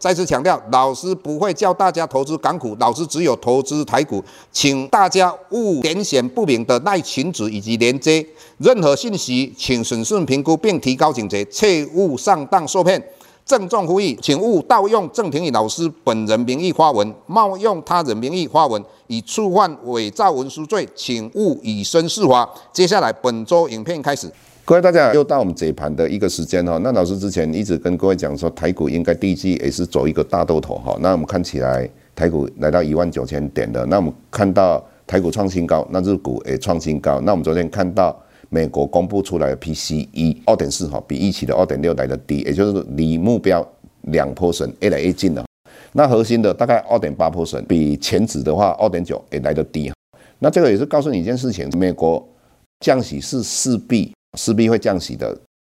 再次强调，老师不会教大家投资港股，老师只有投资台股，请大家勿填写不明的赖群组以及连接，任何信息请审慎评估并提高警觉，切勿上当受骗。郑重呼吁，请勿盗用郑庭宇老师本人名义发文，冒用他人名义发文，以触犯伪造文书罪，请勿以身试法。接下来本周影片开始。各位大家又到我们解盘的一个时间哈，那老师之前一直跟各位讲说，台股应该第一季也是走一个大多头哈。那我们看起来台股来到一万九千点的，那我们看到台股创新高，那日股也创新高。那我们昨天看到美国公布出来的 PCE 二点四哈，比预期的二点六来的低，也就是离目标两波损越来越近了。那核心的大概二点八波损比前值的话二点九也来的低。那这个也是告诉你一件事情，美国降息是势必。势必会降息的，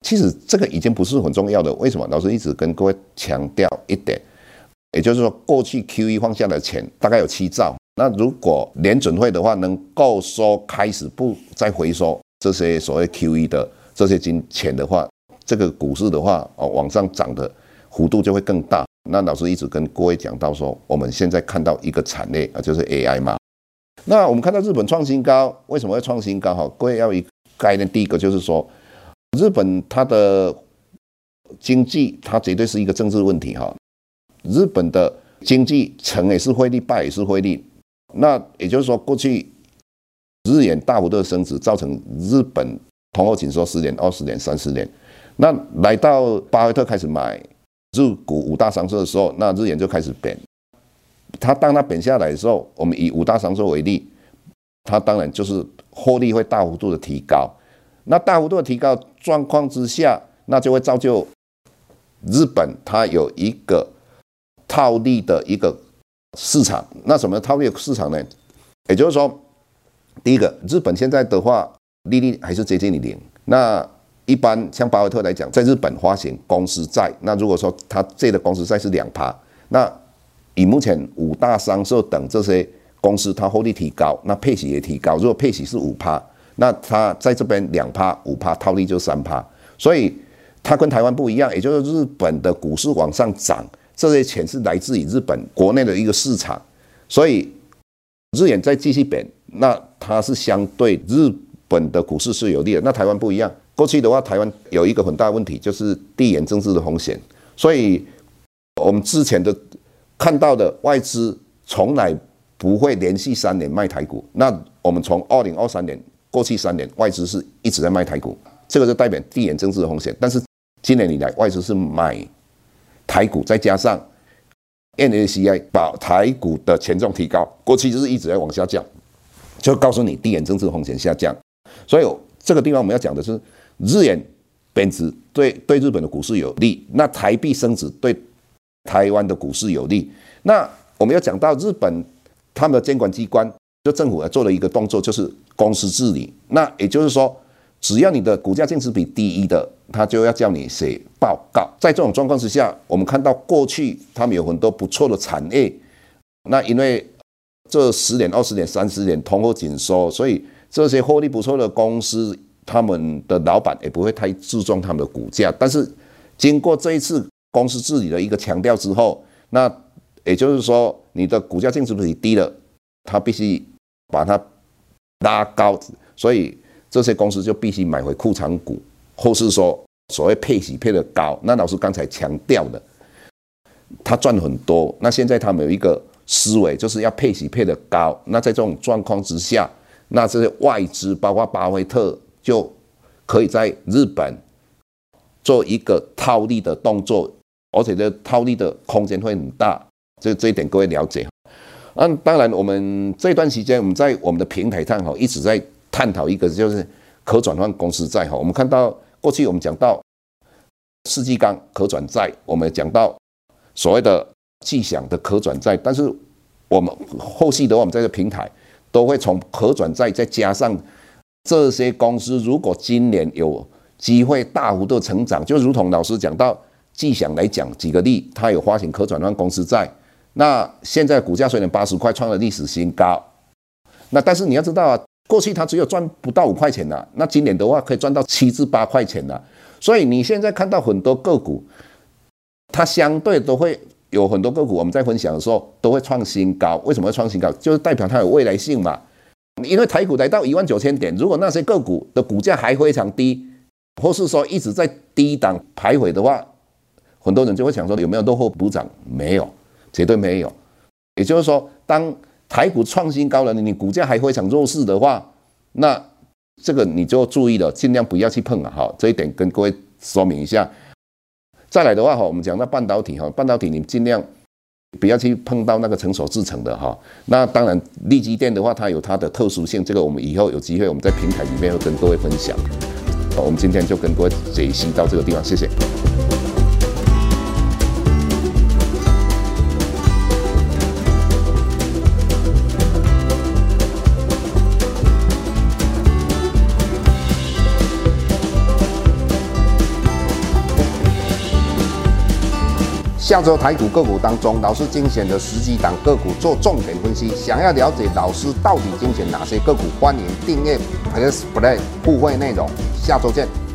其实这个已经不是很重要的。为什么？老师一直跟各位强调一点，也就是说，过去 QE 放下的钱大概有七兆。那如果联准会的话能够说开始不再回收这些所谓 QE 的这些金钱的话，这个股市的话哦往上涨的幅度就会更大。那老师一直跟各位讲到说，我们现在看到一个产业啊，就是 AI 嘛。那我们看到日本创新高，为什么会创新高？哈，各位要一。概念第一个就是说，日本它的经济它绝对是一个政治问题哈。日本的经济成也是汇率，败也是汇率。那也就是说，过去日元大幅度的升值，造成日本通货紧缩十年、二十年、三十年。那来到巴菲特开始买日股五大商社的时候，那日元就开始贬。它当它贬下来的时候，我们以五大商社为例，它当然就是。获利会大幅度的提高，那大幅度的提高状况之下，那就会造就日本它有一个套利的一个市场。那什么套利市场呢？也就是说，第一个，日本现在的话利率还是接近于零。那一般像巴菲特来讲，在日本发行公司债，那如果说他借的公司债是两趴，那以目前五大商社等这些。公司它获利提高，那配息也提高。如果配息是五趴，那它在这边两趴、五趴套利就三趴。所以它跟台湾不一样，也就是日本的股市往上涨，这些钱是来自于日本国内的一个市场。所以日元再继续贬，那它是相对日本的股市是有利的。那台湾不一样，过去的话，台湾有一个很大问题，就是地缘政治的风险。所以我们之前的看到的外资从来。不会连续三年卖台股，那我们从二零二三年过去三年，外资是一直在卖台股，这个就代表地缘政治的风险。但是今年以来，外资是买台股，再加上 NACI 把台股的权重提高，过去就是一直在往下降，就告诉你地缘政治风险下降。所以这个地方我们要讲的是，日元贬值对对日本的股市有利，那台币升值对台湾的股市有利。那我们要讲到日本。他们的监管机关就政府啊做了一个动作，就是公司治理。那也就是说，只要你的股价净值比低一的，他就要叫你写报告。在这种状况之下，我们看到过去他们有很多不错的产业，那因为这十年、二十年、三十年通货紧缩，所以这些获利不错的公司，他们的老板也不会太注重他们的股价。但是经过这一次公司治理的一个强调之后，那也就是说。你的股价净值比低了，他必须把它拉高，所以这些公司就必须买回库藏股，或是说所谓配息配的高。那老师刚才强调的，他赚很多。那现在他们有一个思维，就是要配息配的高。那在这种状况之下，那这些外资包括巴菲特就可以在日本做一个套利的动作，而且这套利的空间会很大。这这一点各位了解。嗯，当然，我们这段时间我们在我们的平台上哈一直在探讨一个就是可转换公司债哈。我们看到过去我们讲到世纪钢可转债，我们讲到所谓的巨祥的可转债，但是我们后续的话，我们这个平台都会从可转债再加上这些公司，如果今年有机会大幅度成长，就如同老师讲到，季祥来讲几个例，它有发行可转换公司债，那现在股价虽然八十块创了历史新高，那但是你要知道啊，过去它只有赚不到五块钱呐，那今年的话可以赚到七至八块钱呐，所以你现在看到很多个股，它相对都会。有很多个股，我们在分享的时候都会创新高。为什么会创新高？就是代表它有未来性嘛。因为台股来到一万九千点，如果那些个股的股价还非常低，或是说一直在低档徘徊的话，很多人就会想说有没有落后补涨？没有，绝对没有。也就是说，当台股创新高了，你股价还非常弱势的话，那这个你就注意了，尽量不要去碰啊。好，这一点跟各位说明一下。再来的话哈，我们讲到半导体哈，半导体你尽量不要去碰到那个成熟制程的哈。那当然，立积电的话，它有它的特殊性，这个我们以后有机会我们在平台里面会跟各位分享。好，我们今天就跟各位解析到这个地方，谢谢。下周台股个股当中，老师精选的十几档个股做重点分析。想要了解老师到底精选哪些个股，欢迎订阅 Plus Play 互惠内容。下周见。